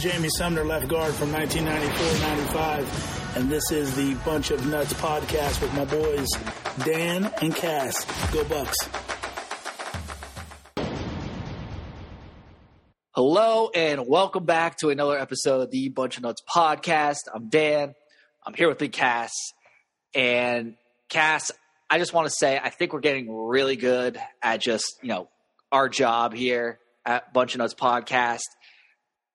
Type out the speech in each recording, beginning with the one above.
Jamie Sumner, left guard from 1994-95, and this is the Bunch of Nuts podcast with my boys Dan and Cass. Go Bucks! Hello and welcome back to another episode of the Bunch of Nuts podcast. I'm Dan. I'm here with the Cass, and Cass. I just want to say I think we're getting really good at just you know our job here at Bunch of Nuts podcast.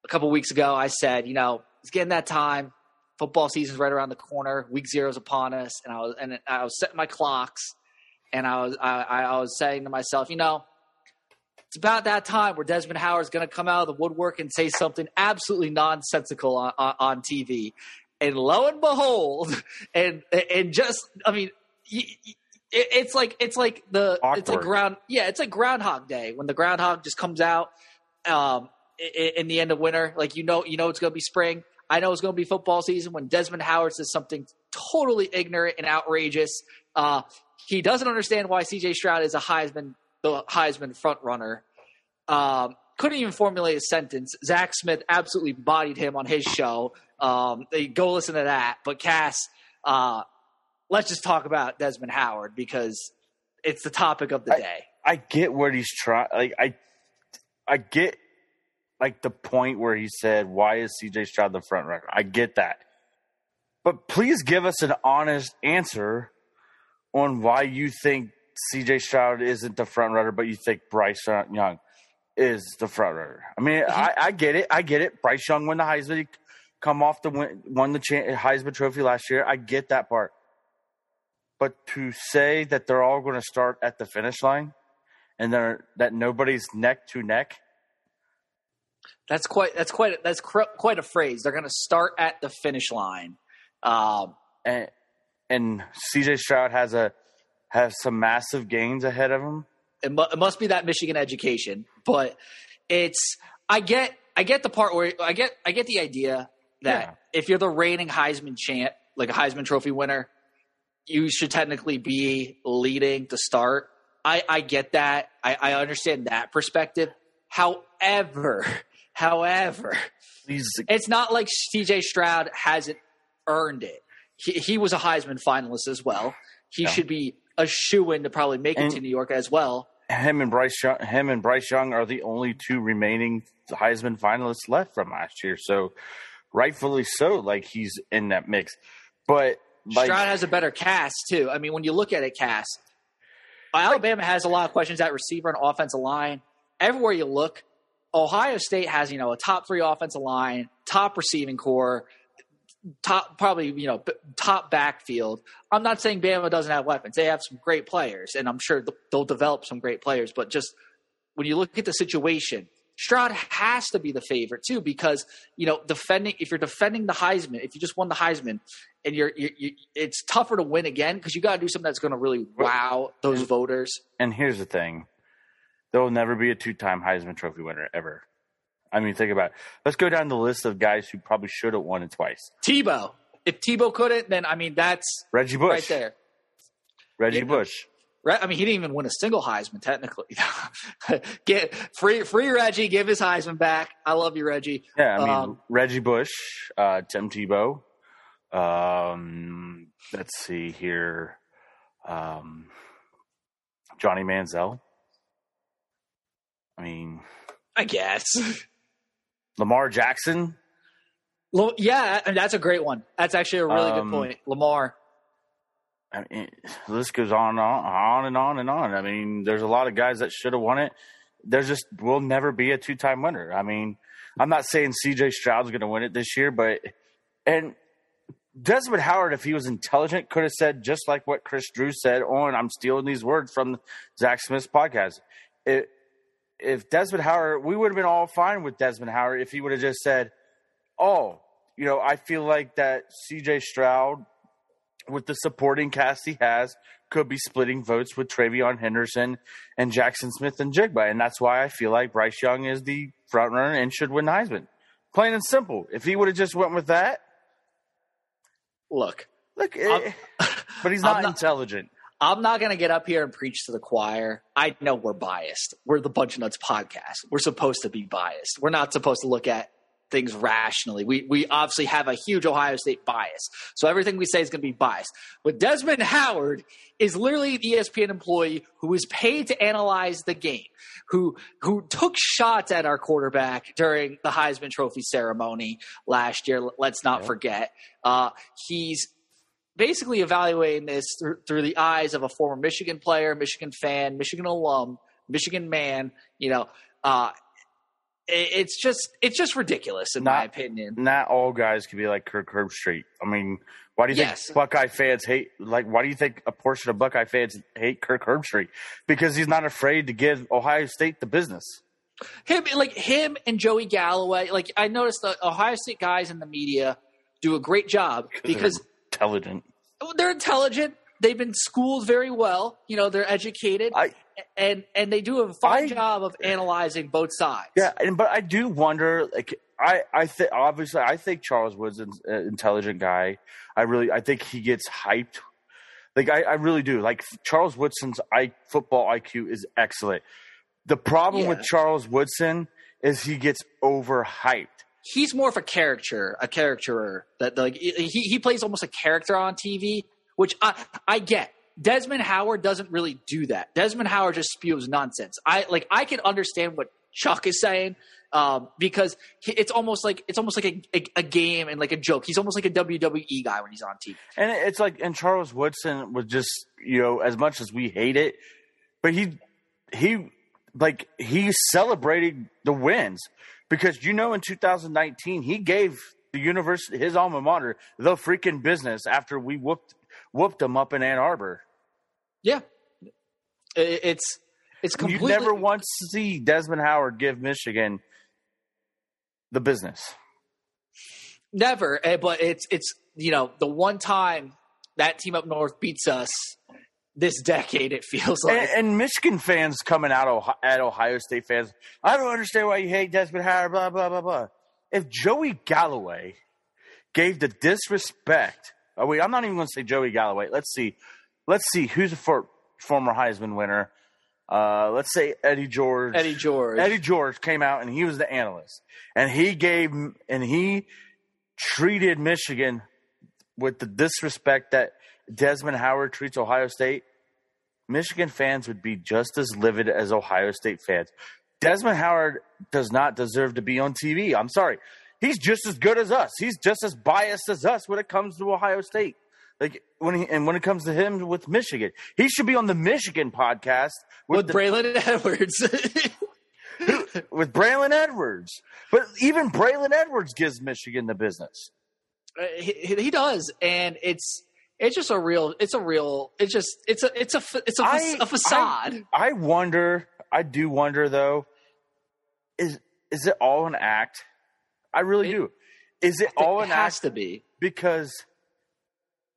A couple weeks ago, I said, you know, it's getting that time. Football season's right around the corner. Week zero's upon us, and I was and I was setting my clocks, and I was I, I was saying to myself, you know, it's about that time where Desmond Howard's going to come out of the woodwork and say something absolutely nonsensical on, on, on TV. And lo and behold, and and just I mean, it's like it's like the Awkward. it's like ground yeah it's like Groundhog Day when the groundhog just comes out um, in, in the end of winter. Like you know you know it's going to be spring. I know it's going to be football season when Desmond Howard says something totally ignorant and outrageous. Uh, he doesn't understand why C.J. Stroud is a Heisman the Heisman front runner. Um, couldn't even formulate a sentence. Zach Smith absolutely bodied him on his show. Um, they go listen to that. But Cass, uh, let's just talk about Desmond Howard because it's the topic of the day. I get what he's trying. Like I, I get like the point where he said, "Why is C.J. Stroud the front runner?" I get that, but please give us an honest answer on why you think C.J. Stroud isn't the front runner, but you think Bryce Young is the front runner. I mean, mm-hmm. I, I get it. I get it. Bryce Young won the Heisman. He come off the win, won the Heisman Trophy last year. I get that part. But to say that they're all going to start at the finish line and they're, that nobody's neck to neck. That's quite. That's quite. That's cr- quite a phrase. They're going to start at the finish line. Um, and, and CJ Stroud has a has some massive gains ahead of him. It, mu- it must be that Michigan education, but it's. I get. I get the part where I get. I get the idea that Yeah. if you're the reigning Heisman champ, like a Heisman Trophy winner, you should technically be leading to start. I, I get that. I, I understand that perspective. However, however, it's not like CJ Stroud hasn't earned it. He, he was a Heisman finalist as well. He Yeah. should be a shoe in to probably make it to New York as well. him and Bryce Young, him and Bryce Young are the only two remaining Heisman finalists left from last year. So rightfully so, like he's in that mix. But like, Stroud has a better cast too. I mean, when you look at it, cast Alabama has a lot of questions at receiver and offensive line. Everywhere you look, Ohio State has you know a top three offensive line, top receiving core, top probably you know b- top backfield. I'm not saying Bama doesn't have weapons; they have some great players, and I'm sure th- they'll develop some great players. But just when you look at the situation, Stroud has to be the favorite too because you know defending if you're defending the Heisman, if you just won the Heisman, and you're, you you it's tougher to win again because you got to do something that's going to really wow those voters. and here's the thing: there will never be a two-time Heisman Trophy winner ever. I mean, think about it. Let's go down the list of guys who probably should have won it twice. Tebow, if Tebow couldn't, then I mean that's Reggie Bush, right there. Reggie. Bush. Right? I mean, he didn't even win a single Heisman technically. Get free, free Reggie, give his Heisman back. I love you, Reggie. Yeah, I mean Um, Reggie Bush, uh, Tim Tebow. Um, let's see here, um, Johnny Manziel. I mean I guess. Lamar Jackson. Well, yeah, and that's a great one. That's actually a really Um, good point. Lamar. I mean, the list goes on and on, on and on and on. I mean, there's a lot of guys that should have won it. There's just will never be a two time winner. I mean, I'm not saying C.J. Stroud's going to win it this year, but and Desmond Howard, if he was intelligent, could have said just like what Chris Drew said on. I'm stealing these words from Zach Smith's podcast. It, if Desmond Howard, we would have been all fine with Desmond Howard if he would have just said, "Oh, you know, I feel like that C.J. Stroud, with the supporting cast he has, could be splitting votes with TreVeyon Henderson and Jaxon Smith-Njigba, and that's why I feel like Bryce Young is the front runner and should win Heisman. Plain and simple. If he would have just went with that, Look, look, I'm- eh, but he's not, not- intelligent. I'm not going to get up here and preach to the choir. I know we're biased. We're the Bunch of Nuts podcast. We're supposed to be biased. We're not supposed to look at things rationally. We we obviously have a huge Ohio State bias, so everything we say is going to be biased. But Desmond Howard is literally an ESPN employee who was paid to analyze the game, who who took shots at our quarterback during the Heisman Trophy ceremony last year. Let's not Yeah. forget. Uh, he's basically evaluating this through, through the eyes of a former Michigan player, Michigan fan, Michigan alum, Michigan man. You know, uh, it, it's just it's just ridiculous in my opinion. Not all guys can be like Kirk Herbstreit. I mean, why do you Yes. think Buckeye fans hate? Like, why do you think a portion of Buckeye fans hate Kirk Herbstreit? Because he's not afraid to give Ohio State the business. Him like him and Joey Galloway. Like I noticed the Ohio State guys in the media do a great job because Intelligent. Oh, they're intelligent. They've been schooled very well. You know, they're educated, I and and they do a fine I- job of analyzing both sides. Yeah, and but I do wonder. Like, I I think obviously I think Charles Woods is an uh, intelligent guy. I really I think he gets hyped. Like I, I really do. Like Charles Woodson's I, football IQ is excellent. The problem with Charles Woodson is he gets overhyped. He's more of a character, a characterer that like he he plays almost a character on TV, which I I get. Desmond Howard doesn't really do that. Desmond Howard just spews nonsense. I like I can understand what Chuck is saying um, because he, it's almost like it's almost like a, a, a game and like a joke. He's almost like a WWE guy when he's on TV. And it's like, and Charles Woodson was just, you know, as much as we hate it, but he, he, like, he celebrated the wins because, you know, in 2019, he gave the university, his alma mater, the freaking business after we whooped, whooped them up in Ann Arbor. Yeah, It- it's it's You never once see Desmond Howard give Michigan the business. Never, eh, but it's it's you know the one time that team up north beats us this decade. It feels like And, and Michigan fans coming out Ohio, at Ohio State fans, I don't understand why you hate Desmond Howard, blah, blah, blah, blah. If Joey Galloway gave the disrespect, oh, wait, I'm not even going to say Joey Galloway. Let's see. Let's see who's a for, former Heisman winner. Uh, let's say Eddie George. Eddie George. Eddie George came out and he was the analyst, and he gave and he treated Michigan with the disrespect that Desmond Howard treats Ohio State. Michigan fans would be just as livid as Ohio State fans. Desmond Howard does not deserve to be on TV. I'm sorry. He's just as good as us. He's just as biased as us when it comes to Ohio State. Like when he, and when it comes to him with Michigan, he should be on the Michigan podcast with the- Braylon Edwards. with Braylon Edwards. But even Braylon Edwards gives Michigan the business. Uh, he, he does, and it's it's just a real. It's a real. It's just it's a it's a it's a, I- a facade. I wonder. I do wonder though. Is is it all an act? I really It- do. Is it all it an has act? to be. Because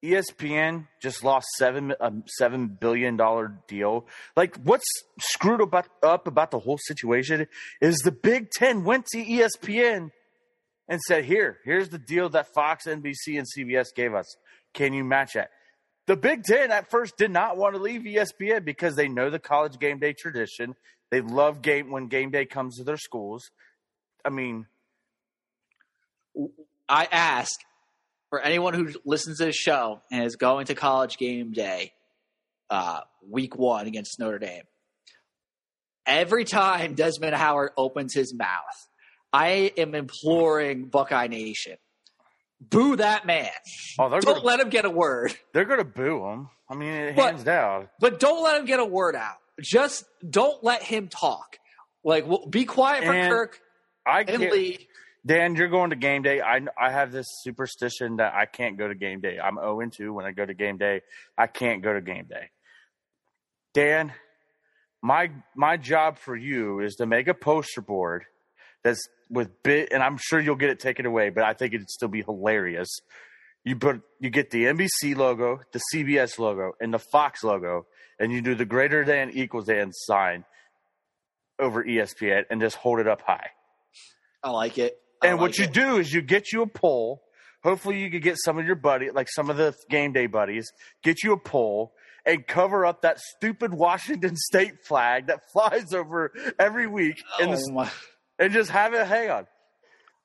ESPN just lost seven a um, seven billion dollar deal. Like, what's screwed about, up about the whole situation is the Big Ten went to ESPN and said, "Here, here's the deal that Fox, NBC, and CBS gave us. Can you match that?" The Big Ten at first did not want to leave ESPN because they know the college game day tradition. They love game when game day comes to their schools. I mean, I ask for anyone who listens to this show and is going to college game day, uh, week one against Notre Dame. Every time Desmond Howard opens his mouth, I am imploring Buckeye Nation, boo that man. oh, they're Don't gonna, let him get a word. they're going to boo him. I mean, But- hands down. But don't let him get a word out. Just don't let him talk. Like, well, be quiet for And Kirk I and can't, Lee. Dan, you're going to game day. I I have this superstition that I can't go to game day. I'm 0 and 2 when I go to game day. I can't go to game day. Dan, my my job for you is to make a poster board that's with bit, and I'm sure you'll get it taken away, but I think it'd still be hilarious. You put you get the NBC logo, the CBS logo, and the Fox logo, and you do the greater than equals than sign over ESPN and just hold it up high. I like it. I And what like you it. do is you get you a pole. Hopefully, you could get some of your buddy, like some of the game day buddies, get you a pole and cover up that stupid Washington State flag that flies over every week, in Oh the, my- and just have it hang on.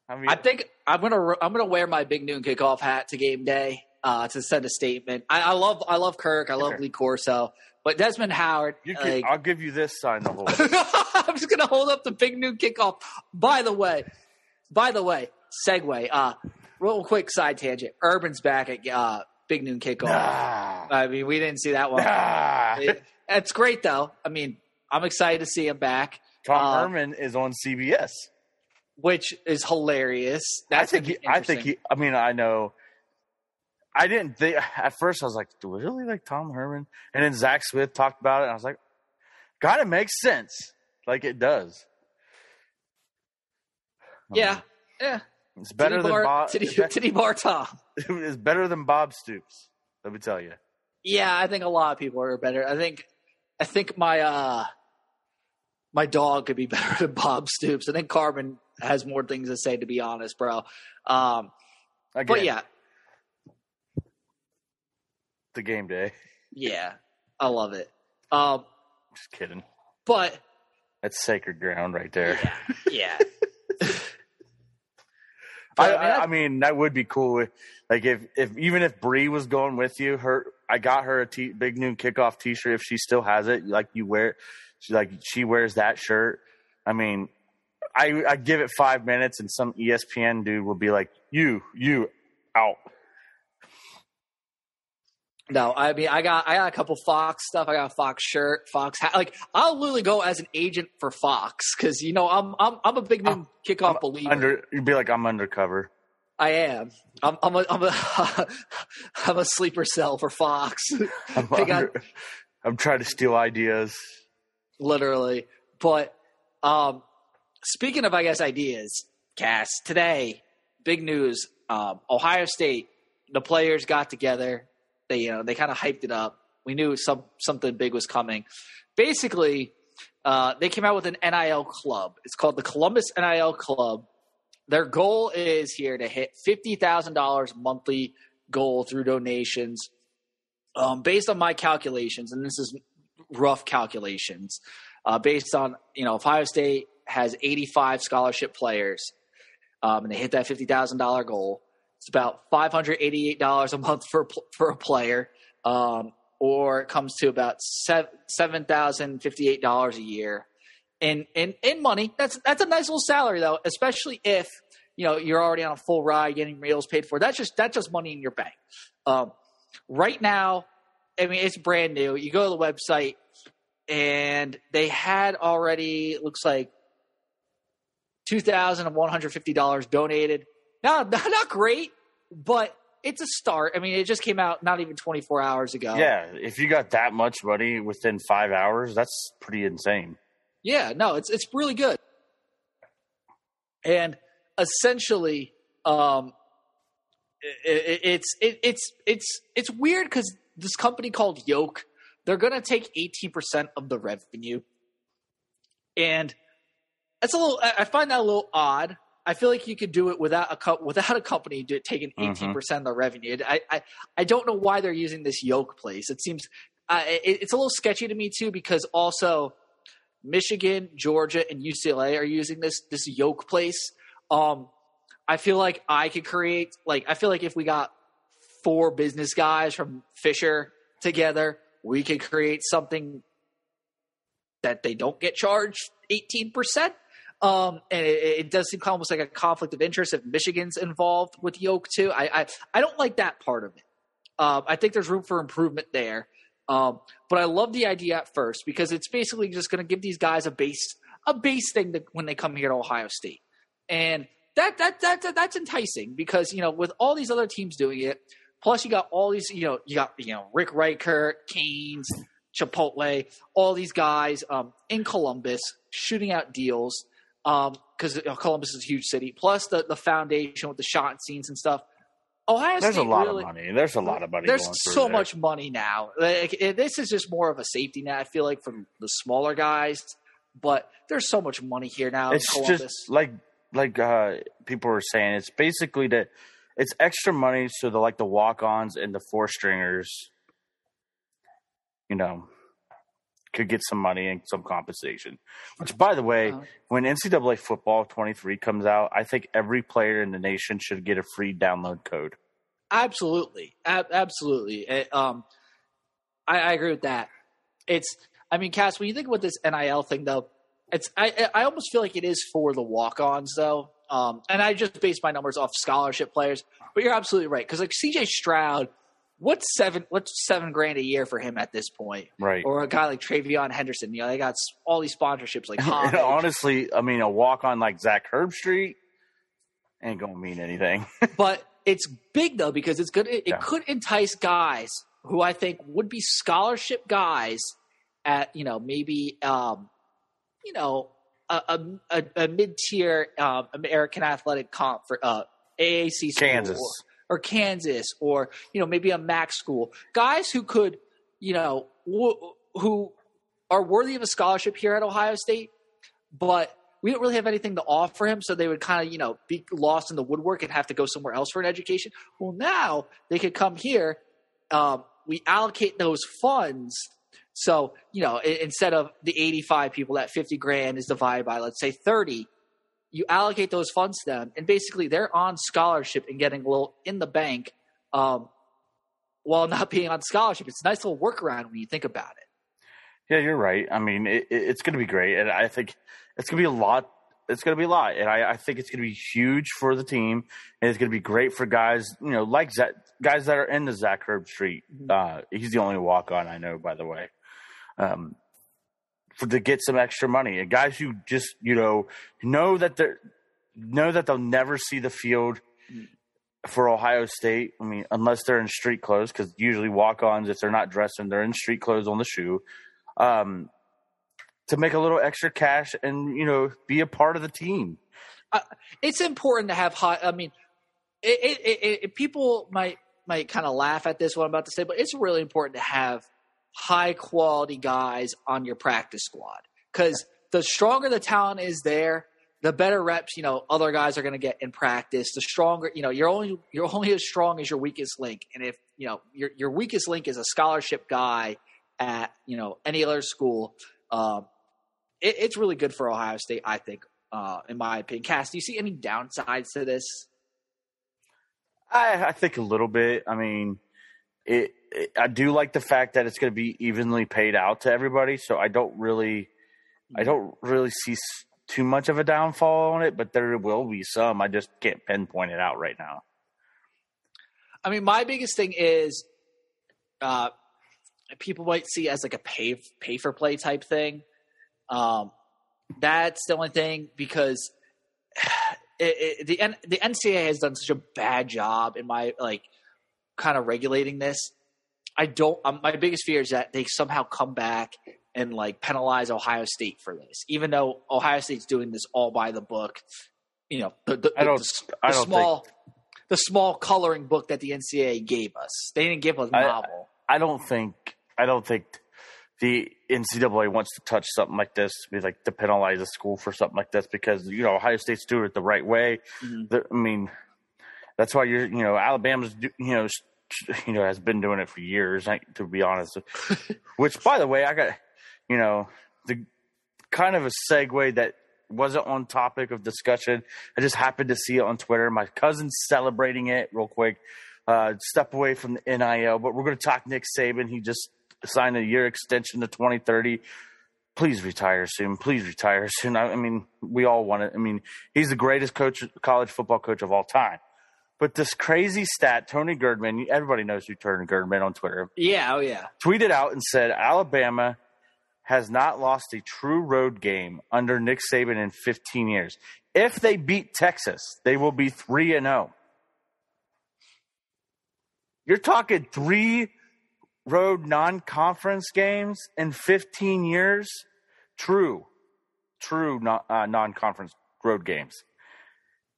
I mean, I think I'm gonna I'm gonna wear my big noon kickoff hat to game day uh, to send a statement. I, I love I love Kirk. I love. Lee Corso, but Desmond Howard. you can, like, I'll give you this sign to hold. I'm just gonna hold up the big noon kickoff. By the way, by the way, segue. Uh, real quick side tangent. Urban's back at uh, big noon kickoff. nah, I mean, we didn't see that one. nah. It- it's great though. I mean, I'm excited to see him back, Tom uh, Herman is on CBS. which is hilarious. That's I think. He, I think. He, I mean, I know. I didn't think at first. I was like, "Do we really like Tom Herman?" And then Zach Smith talked about it, and I was like, "God, it makes sense. Like it does." Yeah, mean, yeah. it's better Titty than bar, Bob. Titty, it's titty bar Tom. it's better than Bob Stoops. Let me tell you. Yeah, I think a lot of people are better. I think I think my uh my dog could be better than Bob Stoops. I think Carbon has more things to say to be honest, bro. Um Again, but yeah, the game day. yeah. I love it. Um Just kidding. but That's sacred ground right there. yeah. I, But, I mean, I, that- I mean, that would be cool. Like if, if even if Bree was going with you, her I got her a t- big noon kickoff T-shirt. If she still has it, like you wear, she like she wears that shirt. I mean, I I give it five minutes, and some ESPN dude will be like, "You, you, out." No, I mean I got I got a couple Fox stuff. I got a Fox shirt, Fox hat. Like I'll literally go as an agent for Fox because you know I'm I'm I'm a big noon kickoff believer. Under you'd be like, "I'm undercover." I am. I'm I'm a I'm a I'm a sleeper cell for Fox. I'm, They got- I'm trying to steal ideas. Literally. But um, speaking of, I guess, ideas, Cass, today, big news. Um, Ohio State, the players got together. They, you know, they kind of hyped it up. We knew some something big was coming. Basically, uh, they came out with an NIL club. It's called the Columbus NIL Club. Their goal is here to hit fifty thousand dollars monthly goal through donations. Um, based on my calculations, and this is rough calculations, uh, based on you know Ohio State has 85 scholarship players, um, and they hit that fifty thousand dollar goal. It's about 588 dollars a month for for a player, um, or it comes to about seven thousand fifty eight dollars a year. In, in in money, that's that's a nice little salary though, especially if you know you're already on a full ride, getting meals paid for. That's just that's just money in your bank. Um, right now, I mean it's brand new. You go to the website, and they had already it looks like two thousand and one hundred fifty dollars donated. Not not great, but it's a start. I mean, it just came out not even twenty four hours ago. Yeah, if you got that much money within five hours, that's pretty insane. Yeah, no, it's it's really good. And essentially, um, it, it, it's it, it's it's it's weird because this company called Yoke, they're gonna take eighteen percent of the revenue, and it's a little. I I find that a little odd. I feel like you could do it without a co- without a company taking eighteen percent of the revenue. I, I I don't know why they're using this Yoke place. It seems uh, it, it's a little sketchy to me too because also Michigan, Georgia, and UCLA are using this this yoke place. Um, I feel like I could create like I feel like if we got four business guys from Fisher together, we could create something that they don't get charged eighteen percent. Um, and it, it does seem almost like a conflict of interest if Michigan's involved with yoke too. I I, I don't like that part of it. Um, I think there's room for improvement there. Um, but I love the idea at first because it's basically just going to give these guys a base a base thing that when they come here to Ohio State, and that that that, that that's enticing because you know with all these other teams doing it, plus you got all these you know you got you know Rick Riker, Canes, Chipotle, all these guys um, in Columbus shooting out deals because know, Columbus is a huge city. Plus the the foundation with the shot scenes and stuff. Ohio There's State a lot really, of money. There's a lot of money. there's so there. much money now. Like, it- this is just more of a safety net. I feel like for the smaller guys, but there's so much money here now. in It's Columbus. just like like uh, people were saying. It's basically that it's extra money so the like the walk-ons and the four stringers, you know, could get some money and some compensation. Which, by the way, Uh-huh. when NCAA football 23 comes out, I think every player in the nation should get a free download code. Absolutely, Ab- absolutely. Eh, um, I, I agree with that. It's, I mean, Cass, when you think about this NIL thing, though, it's I I almost feel like it is for the walk-ons, though. Um, and I just base my numbers off scholarship players, but you're absolutely right because like CJ Stroud, what's seven what's seven grand a year for him at this point, Right. or a guy like TreVeyon Henderson? You know, they got all these sponsorships like honestly, I mean, a walk on like Zach Herbstreit ain't gonna mean anything. but it's big though because it's good. It, it Yeah. could entice guys who I think would be scholarship guys at you know maybe um, you know a, a, a, mid tier um, American Athletic Conference, uh, AAC school Kansas. or, or Kansas or you know maybe a MAC school. Guys who could you know w- who are worthy of a scholarship here at Ohio State, but we don't really have anything to offer him, so they would kind of, you know, be lost in the woodwork and have to go somewhere else for an education. Well, now they could come here. Um, we allocate those funds. So, you know, instead of the 85 people, that 50 grand is divided by, let's say, 30. You allocate those funds to them, and basically they're on scholarship and getting a little in the bank um, while not being on scholarship. It's a nice little workaround when you think about it. Yeah, you're right. I mean, it, it- it's going to be great, and I think it's going to be a lot. It's going to be a lot, and I, I think it's going to be huge for the team, and it's going to be great for guys, you know, like Zach, guys that are in the Zach Herbstreit. Uh, he's the only walk on I know, by the way. Um, for to get some extra money, and guys who just you know know that they're know that they'll never see the field for Ohio State. I mean, unless they're in street clothes, because usually walk-ons, if they're not dressed, dressing, they're in street clothes on the shoe um, to make a little extra cash and you know be a part of the team. it's important to have high. I mean, it, it, it, people might might kind of laugh at this what I'm about to say, but it's really important to have high quality guys on your practice squad because the stronger the talent is there, the better reps you know other guys are going to get in practice. The stronger you know you're only you're only as strong as your weakest link, and if you know your your weakest link is a scholarship guy at you know any other school. Um, it, it's really good for Ohio State, I think, uh, in my opinion. Cass, do you see any downsides to this? I, I think a little bit. I mean, it, it. I do like the fact that it's going to be evenly paid out to everybody, so I don't really, I don't really see too much of a downfall on it. But there will be some. I just can't pinpoint it out right now. I mean, my biggest thing is uh, people might see it as like a pay pay for play type thing. Um, that's the only thing because it, it, the N, the NCAA has done such a bad job in my like kind of regulating this. I don't. Um, my biggest fear is that they somehow come back and like penalize Ohio State for this, even though Ohio State's doing this all by the book. You know, the, the, I don't- the, I don't small the small coloring book that the NCAA gave us. They didn't give us a I- novel. I don't think. I don't think the NCAA wants to touch something like this, be like to penalize a school for something like this because you know Ohio State's doing it the right way. Mhm. The- I mean, that's why you're you know Alabama's do- you know you know has been doing it for years. To be honest, which by the way, I got you know the kind of a segue that wasn't on topic of discussion. I just happened to see it on Twitter. My cousin's celebrating it real quick. Uh, step away from the NIL, but we're going to talk Nick Saban. He just signed a year extension to 2030. Please retire soon. Please retire soon. I, I mean, we all want it. I mean, he's the greatest coach, college football coach of all time. But this crazy stat, Tony Gerdeman, everybody knows who Tony Gerdeman on Twitter, Yeah, oh yeah. tweeted out and said Alabama has not lost a true road game under Nick Saban in 15 years. If they beat Texas, they will be 3 and 0. You're talking 3 road non-conference games in 15 years? True. True non- uh, non-conference road games.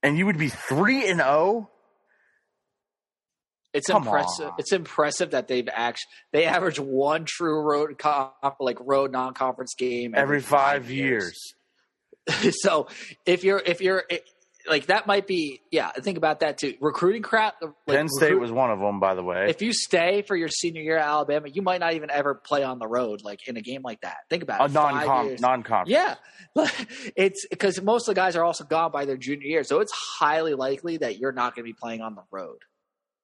And you would be 3 and oh? 0? It's Come impressive. on. It's impressive that they've actually they average one true road like road non conference game every 5 years. so if you're if you're eh, like that might be yeah. Think about that too. Recruiting crap. Like, Penn State recruit- was one of them, by the way. If you stay for your senior year at Alabama, you might not even ever play on the road, like in a game like that. Think about a it. Five non years. non conference. Yeah, it's because most of the guys are also gone by their junior year, so it's highly likely that you're not going to be playing on the road.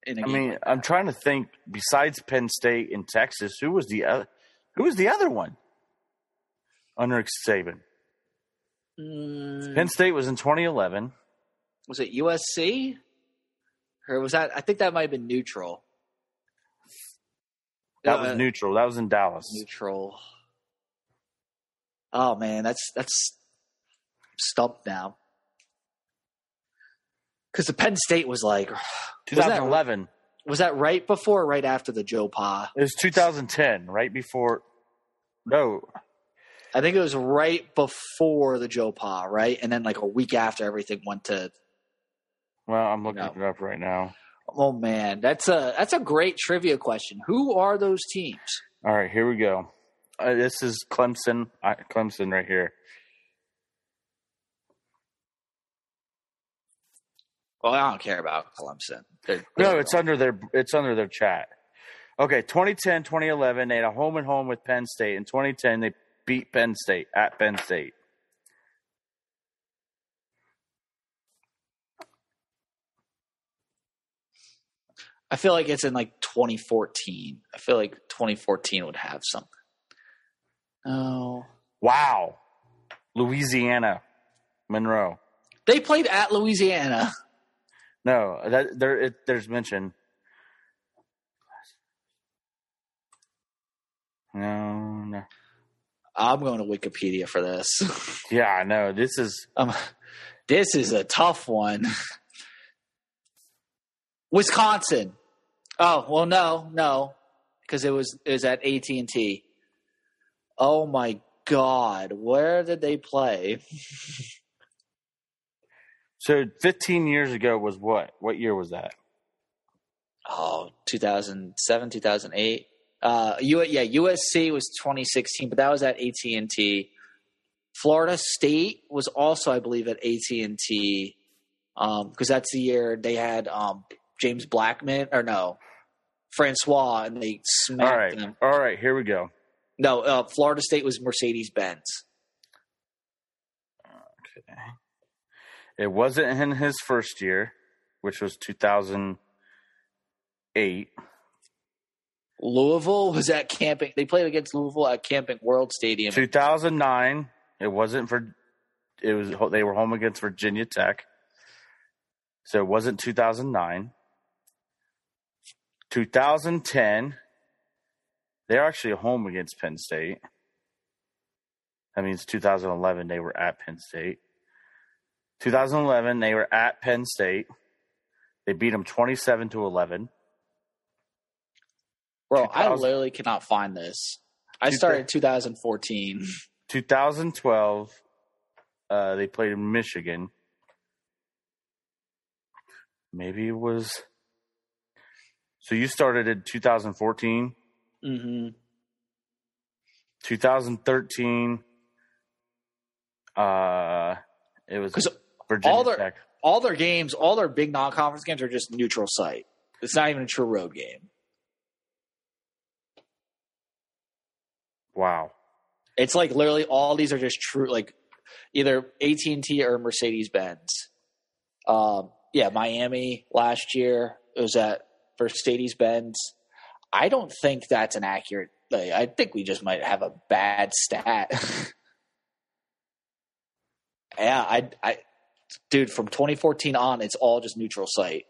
I mean, like I'm trying to think. Besides Penn State and Texas, who was the other? Who was the other one under Saban? Mm, Penn State was in 2011. was it USC or was that? I think that might have been neutral. That Uh, was neutral. That was in Dallas. neutral. Oh man, that's that's stumped now. Because the Penn State was like, was that, 2011. was that right before or right after the Joe Pa? It was 2010, right before. No, I think it was right before the Joe Pa, right? And then like a week after everything went to. well, I'm looking No. it up right now. Oh man, that's a that's a great trivia question. Who are those teams? All right, here we go. Uh, this is Clemson. Uh, Clemson right here. Well, I don't care about Clemson. They're- No, they're- it's under their it's under their chat. Okay, 2010, 2011, they had a home and home with Penn State. In 2010, they beat Penn State at Penn State. I feel like it's in like 2014. I feel like 2014 would have something. Oh, Wow, Louisiana, Monroe. they played at Louisiana. No, that there it, there's mention. No, no. I'm going to Wikipedia for this. Yeah, I know. This is um, this is a tough one. Wisconsin. Oh well, no, no, because it was it was at AT and T. Oh my God, where did they play? so 15 years ago was what? What year was that? Oh, 2007, 2008. Uh, U- yeah, USC was 2016, but that was at AT and T. Florida State was also, I believe, at AT and T, because that's the year they had um, James Blackman or no, Francois, and they smacked All right, them. all right. Here we go. No, uh, Florida State was Mercedes Benz. It wasn't in his first year, which was 2008. Louisville was at Camping. They played against Louisville at Camping World Stadium. 2009. It wasn't for. It was they were home against Virginia Tech. So it wasn't 2009. 2010. They're actually home against Penn State. That means 2011 they were at Penn State. 2011 they were at Penn State. They beat them 27 to 11. Bro, I literally cannot find this. I started 2014. 2012 uh, they played in Michigan. Maybe it was. So you started in 2014, hmm 2013. Uh, it was 'Cause Virginia all their- Tech. All their games, all their big non-conference games are just neutral site. It's not even a true road game. Wow. It's like literally all these are just true, like either AT and T or Mercedes Benz. Um, yeah, Miami last year it was at Mercedes Benz. I don't think that's an accurate. Like, I think we just might have a bad stat. yeah, I, I, dude, from 2014 on, it's all just neutral site.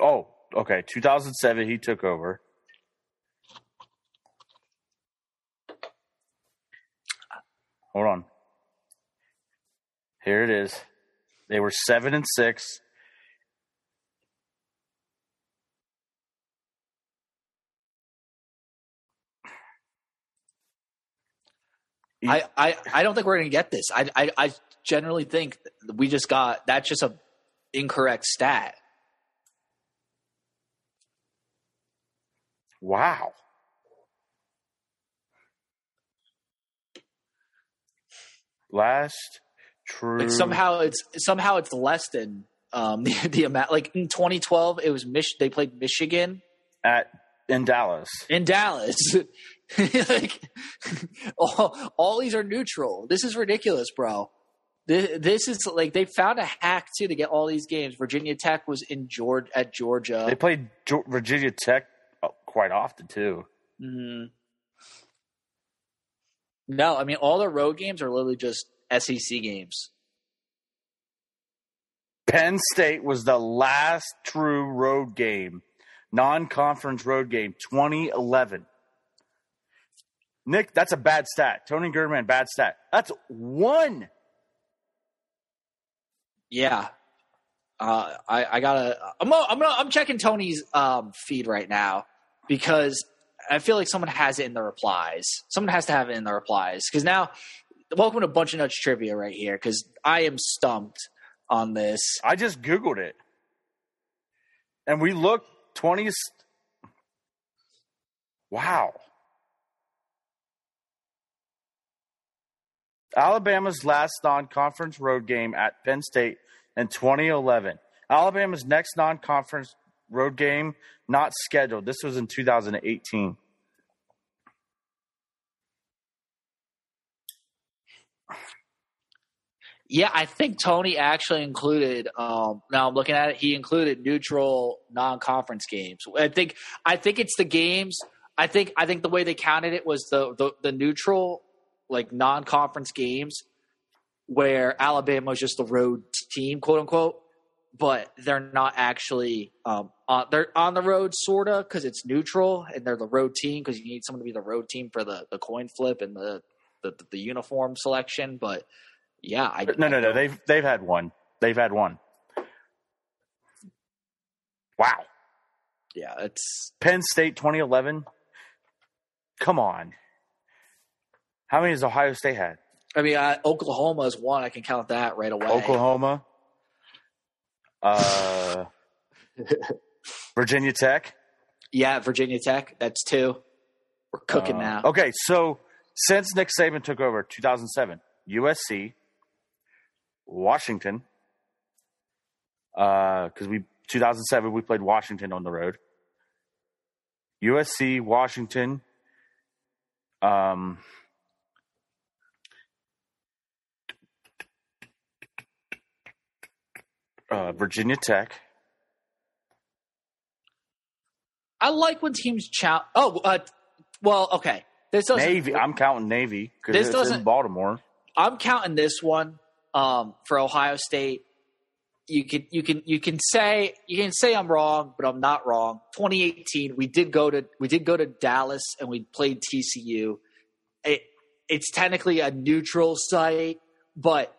Oh, okay. 2007 he took over. Hold on. Here it is. They were seven and six. I, I, I don't think we're going to get this. I, I, I generally think we just got that's just a incorrect stat. Wow. Last True. Like somehow it's somehow it's less than um, the, the amount. Like in 2012, it was Mich- they played Michigan at in Dallas. in Dallas. like all, all these are neutral. This is ridiculous, bro. This, this is like they found a hack too to get all these games. Virginia Tech was in Georgia at Georgia. They played Virginia Tech uh, quite often too. Mhm. No, I mean all the road games are literally just SEC games. Penn State was the last true road game, non-conference road game, 2011. Nick, that's a bad stat. Tony Gerdeman, bad stat. That's one. Yeah. Uh, I, I gotta. I'm. I'm. I'm checking Tony's um, feed right now because I feel like someone has it in the replies. Someone has to have it in the replies because now, welcome to a Bunch of Nuts trivia right here because I am stumped on this. I just Googled it. And we looked 20s. Wow. Alabama's last non conference road game at Penn State in 2011. Alabama's next non conference road game not scheduled. This was in 2018. Yeah, I think Tony actually included. Um, now I'm looking at it. He included neutral non-conference games. I think. I think it's the games. I think. I think the way they counted it was the the, the neutral, like non-conference games, where Alabama was just the road team, quote unquote. But they're not actually. Um, on, they're on the road, sorta, because it's neutral, and they're the road team because you need someone to be the road team for the the coin flip and the the, the uniform selection. But yeah, I No, no, no. They've they've had one. They've had one. Wow. yeah, it's Penn State 2011. Come on. How many has Ohio State had? I mean, uh, Oklahoma is one. I can count that right away. Oklahoma. Uh, Virginia Tech. Yeah, Virginia Tech. That's two. We're cooking Uh, now. Okay, so since Nick Saban took over 2007, USC, Washington, because we 2007 we played Washington on the road. USC, Washington, um, uh, Virginia Tech. I like when teams chow. Oh, uh, well, okay. This doesn't. Navy. I'm counting Navy because This doesn't- Baltimore. I'm counting this one um, for Ohio State. You can you can you can say you can say I'm wrong, but I'm not wrong. 2018, we did go to we did go to Dallas and we played TCU. It it's technically a neutral site, but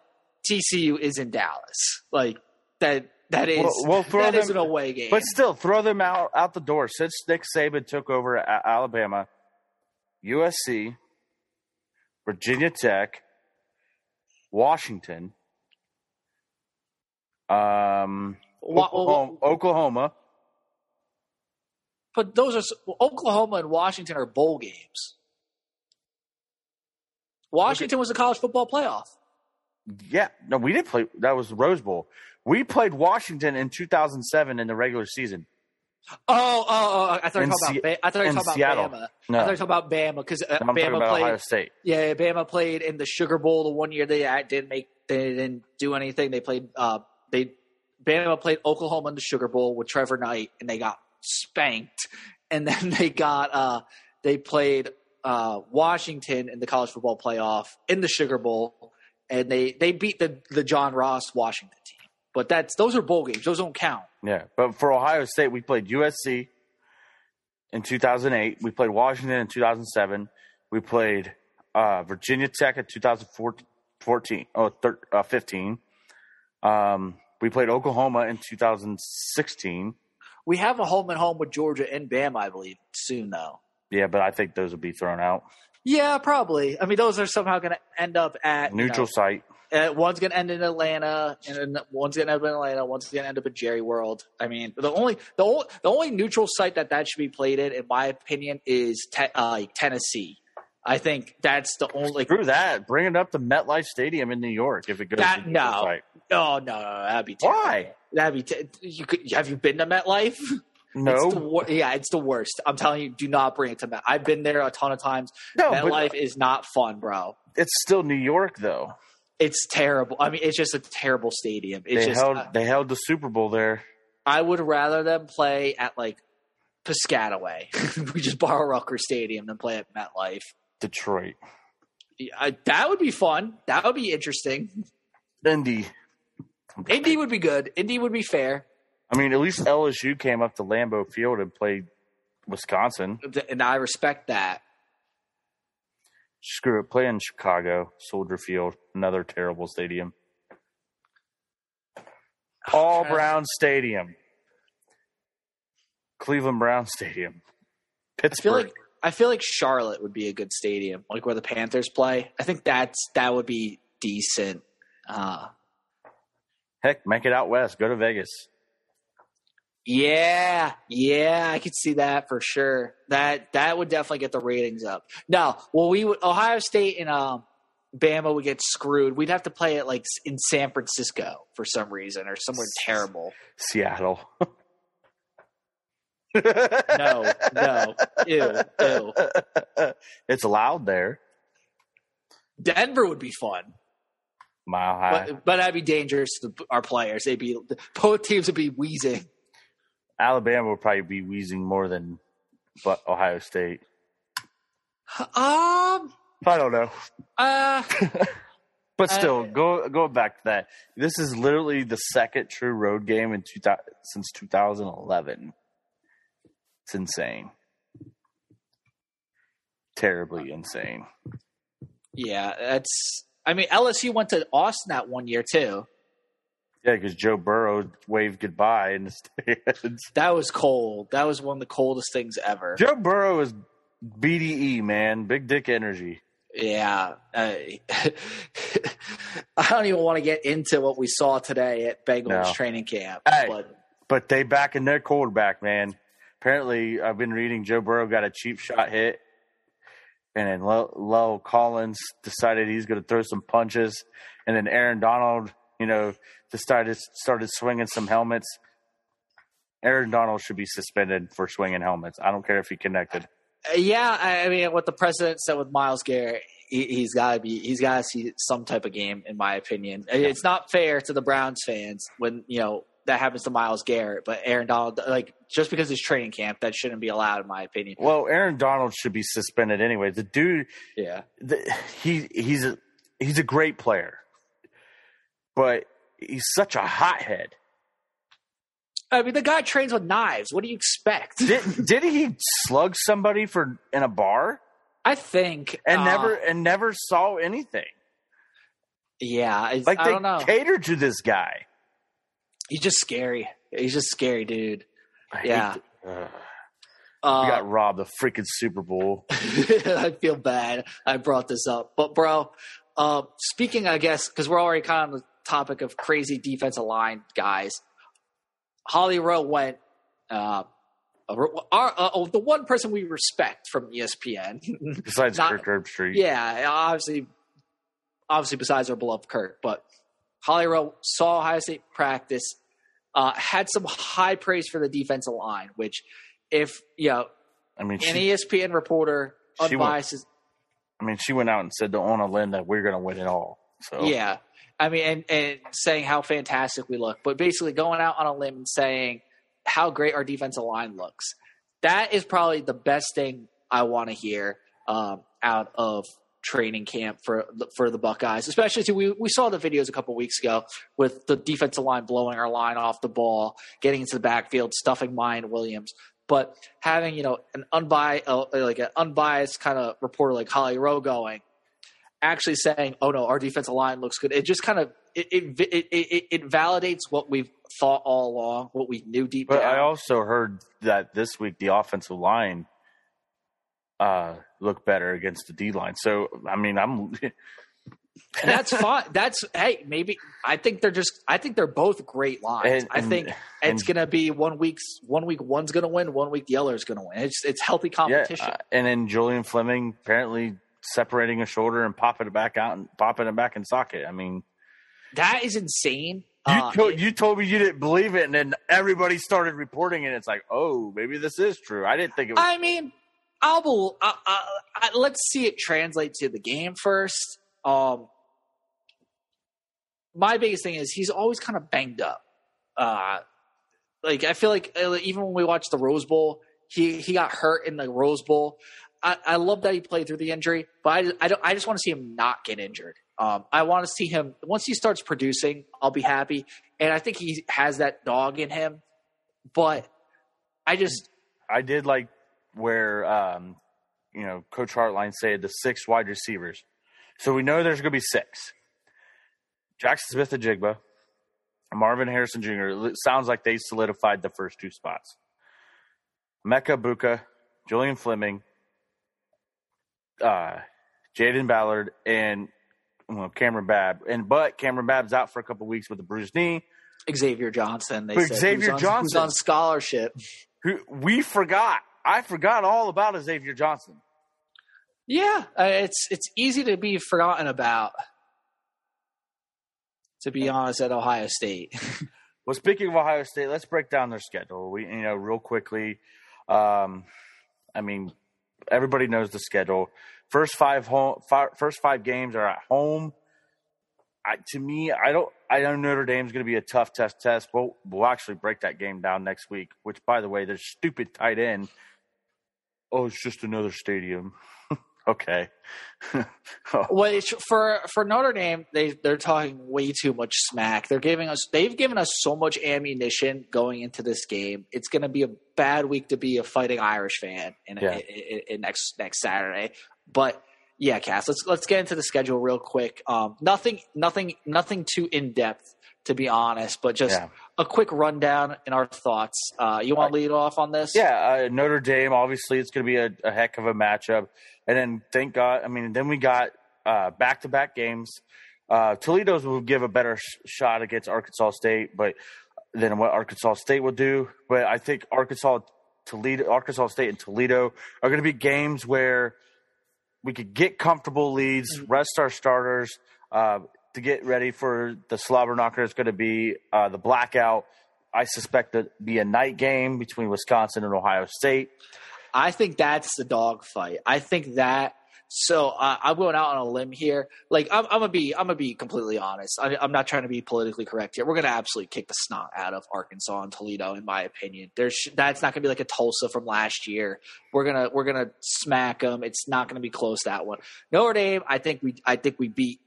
TCU is in Dallas. Like that that is Well- well, throw that them- is an away game. But still, throw them out, out the door. Since Nick Saban took over at Alabama, USC, Virginia Tech, Washington, um, Oklahoma, Oklahoma. But those are Oklahoma and Washington are bowl games. Washington was a college football playoff. Yeah, no, we didn't play. That was the Rose Bowl. We played Washington in 2007 in the regular season. Oh, oh, oh! I thought you were talking about. Ba- I thought you were talking Seattle. about Bama. No. I thought you were talking about Bama because uh, I'm Bama played. Ohio State. Yeah, Bama played in the Sugar Bowl the one year they uh, didn't make. They didn't do anything. They played. Uh, they Bama played Oklahoma in the Sugar Bowl with Trevor Knight, and they got spanked. And then they got. Uh, they played uh, Washington in the college football playoff in the Sugar Bowl, and they they beat the the John Ross Washington team. But that's those are bowl games. Those don't count. Yeah, but for Ohio State, we played USC in 2008. We played Washington in 2007. We played uh, Virginia Tech in 2014. Oh, thir- uh, 15. Um, we played Oklahoma in 2016. We have a home and home with Georgia and Bama, I believe, soon though. Yeah, but I think those will be thrown out. Yeah, probably. I mean, those are somehow going to end up at you Neutral know, site. Uh, one's going to end in Atlanta, and one's going to end up in Atlanta. One's going to end up in Jerry World. I mean, the only the only the only neutral site that that should be played in, in my opinion, is te- uh, Tennessee. I think that's the only like, Screw that. Bring it up to MetLife Stadium in New York if it goes. That- no. site. oh no, no, that'd be terrible. Why? That'd be te- you could have you been to MetLife? It's the No, wor- yeah, it's the worst. I'm telling you, do not bring it to Met. I've been there a ton of times. no, but MetLife is not fun, bro. it's still New York though. It's terrible. I mean, it's just a terrible stadium. It's They just held uh, they held the Super Bowl there. I would rather them play at like Piscataway. we just borrow Rutgers Stadium than play at MetLife. Detroit, Yeah, I, that would be fun. That would be interesting. Indy. Indy would be good. Indy would be fair, I mean, at least LSU came up to Lambeau Field and played Wisconsin. and I respect that. Screw it, play in Chicago, Soldier Field, another terrible stadium. All Brown Stadium, Cleveland Brown Stadium, I feel Pittsburgh. like I feel like Charlotte would be a good stadium, like where the Panthers play. I think that's that would be decent. Uh, Heck, make it out west. Go to Vegas. Yeah, yeah, I could see that for sure. That that would definitely get the ratings up. No, well, we would Ohio State and um, Bama would get screwed. We'd have to play it like in San Francisco for some reason or somewhere terrible. Seattle. No, no, ew, ew. It's loud there. Denver would be fun, Mile high. but but that'd be dangerous to our players. They'd be both teams would be wheezing. Alabama would probably be wheezing more than but Ohio State. Um. I don't know. Uh. But still, Uh, go go back to that. This is literally the second true road game in two, thou- since 2011. It's insane. Terribly insane. Yeah, that's. I mean, LSU went to Austin that one year too. Yeah, because Joe Burrow waved goodbye in the stands. That was cold. That was one of the coldest things ever. Joe Burrow is BDE, man. Big dick energy. Yeah. Uh, I don't even want to get into what we saw today at Bengals No. training camp. Hey. But But they back in their quarterback, man. Apparently, I've been reading Joe Burrow got a cheap shot hit, and then Lo- Lowell Collins decided he's going to throw some punches, and then Aaron Donald, you know, decided started swinging some helmets. Aaron Donald should be suspended for swinging helmets. I don't care if he connected. Uh, yeah, I mean, what the president said with Myles Garrett, he, he's got to be, he's got to see some type of game, in my opinion. It's not fair to the Browns fans when you know that happens to Myles Garrett, but Aaron Donald, like just because it's training camp, that shouldn't be allowed, in my opinion. Well, Aaron Donald should be suspended anyway. The dude, Yeah, the, he he's a he's a great player, but he's such a hothead. I mean, the guy trains with knives. What do you expect? Did did he slug somebody for in a bar I think, and uh, never and never saw anything? Yeah, it's, Like I they don't know. catered to this guy. He's just scary. He's just scary, dude. I Yeah. Uh, we got robbed the freaking Super Bowl. I feel bad. I brought this up, but bro, uh, speaking, I guess, because we're already kind of topic of crazy defensive line guys. Holly Rowe went. Uh, our, uh, oh, the one person we respect from ESPN. Besides Not- Kirk Herbstreit, yeah, obviously, obviously, besides our beloved Kirk, but Holly Rowe saw Ohio State practice, uh, had some high praise for the defensive line, which, if you know, I mean, an she, ESPN reporter, she went- I mean, she went out and said to Ona Lynn that we're going to win it all. So Yeah. I mean, and, and saying how fantastic we look, but basically going out on a limb and saying how great our defensive line looks. That is probably the best thing I want to hear um, out of training camp for for the Buckeyes, especially too, we, we saw the videos a couple weeks ago with the defensive line blowing our line off the ball, getting into the backfield, stuffing Miyan Williams. But having you know an unbiased, uh, like an unbiased kind of reporter like Holly Rowe going, actually saying, "Oh no, our defensive line looks good." It just kind of it it it, it, it validates what we've thought all along, what we knew deep But down. I also heard that this week the offensive line uh, looked better against the D line. So I mean, I'm and that's fine. That's hey, maybe I think they're just I think they're both great lines. And- I think and- it's gonna be one week's one week one's gonna win, one week the other's gonna win. It's it's healthy yeah, competition. uh, and then Julian Fleming apparently separating a shoulder and popping it back out and popping it back in socket. I mean, that is insane. You, Uh, told, you told me you didn't believe it, and then everybody started reporting it. It's like, oh, maybe this is true. I didn't think it was. I mean, I'll uh, let's see it translate to the game first. Um, my biggest thing is he's always kind of banged up. Uh, like I feel like uh, even when we watched the Rose Bowl, he he got hurt in the Rose Bowl. I, I love that he played through the injury, but I, I don't. I just want to see him not get injured. Um, I want to see him once he starts producing. I'll be happy, and I think he has that dog in him. But I just I did like where um, you know Coach Hartline said the six wide receivers. So we know there's going to be six. Jaxon Smith-Njigba, Marvin Harrison Jr. It sounds like they solidified the first two spots. Emeka Egbuka, Julian Fleming, uh, Jayden Ballard, and well, Kamryn Babb. And but Kamryn Babb's out for a couple weeks with a bruised knee. Xavier Johnson. They But said, Xavier who's on, who's Johnson. on scholarship. Who we forgot. I forgot all about Xavier Johnson. Yeah, uh, it's it's easy to be forgotten about. To be honest, at Ohio State, Well, speaking of Ohio State, let's break down their schedule. We, you know, real quickly. Um, I mean, everybody knows the schedule. First five home, five, first five games are at home. I, to me, I don't. I know Notre Dame's going to be a tough test. Test. We'll we'll actually break that game down next week. Which, by the way, their stupid tight end. Oh, it's just another stadium. Okay. which for for Notre Dame, they they're talking way too much smack. They're giving us they've given us so much ammunition going into this game. It's going to be a bad week to be a fighting Irish fan in, Yeah. in, in- in next next Saturday. But yeah, Cass, let's let's get into the schedule real quick. Um, nothing nothing nothing too in depth to be honest, but just Yeah. a quick rundown in our thoughts. Uh, you want to lead off on this? Yeah, uh, Notre Dame. Obviously, it's going to be a, a heck of a matchup. And then, thank God. I mean, then we got uh, back-to-back games. Uh, Toledo's will give a better sh- shot against Arkansas State, but than what Arkansas State will do. But I think Arkansas, Toledo, Arkansas State, and Toledo are going to be games where we could get comfortable leads, rest our starters uh, to get ready for the slobber knocker. It's going to be uh, the blackout. I suspect to be a night game between Wisconsin and Ohio State. I think that's the dog fight. I think that. So uh, I'm going out on a limb here. Like I'm, I'm gonna be, I'm gonna be completely honest. I, I'm not trying to be politically correct here. We're gonna absolutely kick the snot out of Arkansas and Toledo, in my opinion. There's that's not gonna be like a Tulsa from last year. We're gonna we're gonna smack them. It's not gonna be close that one. Notre Dame, I think we I think we beat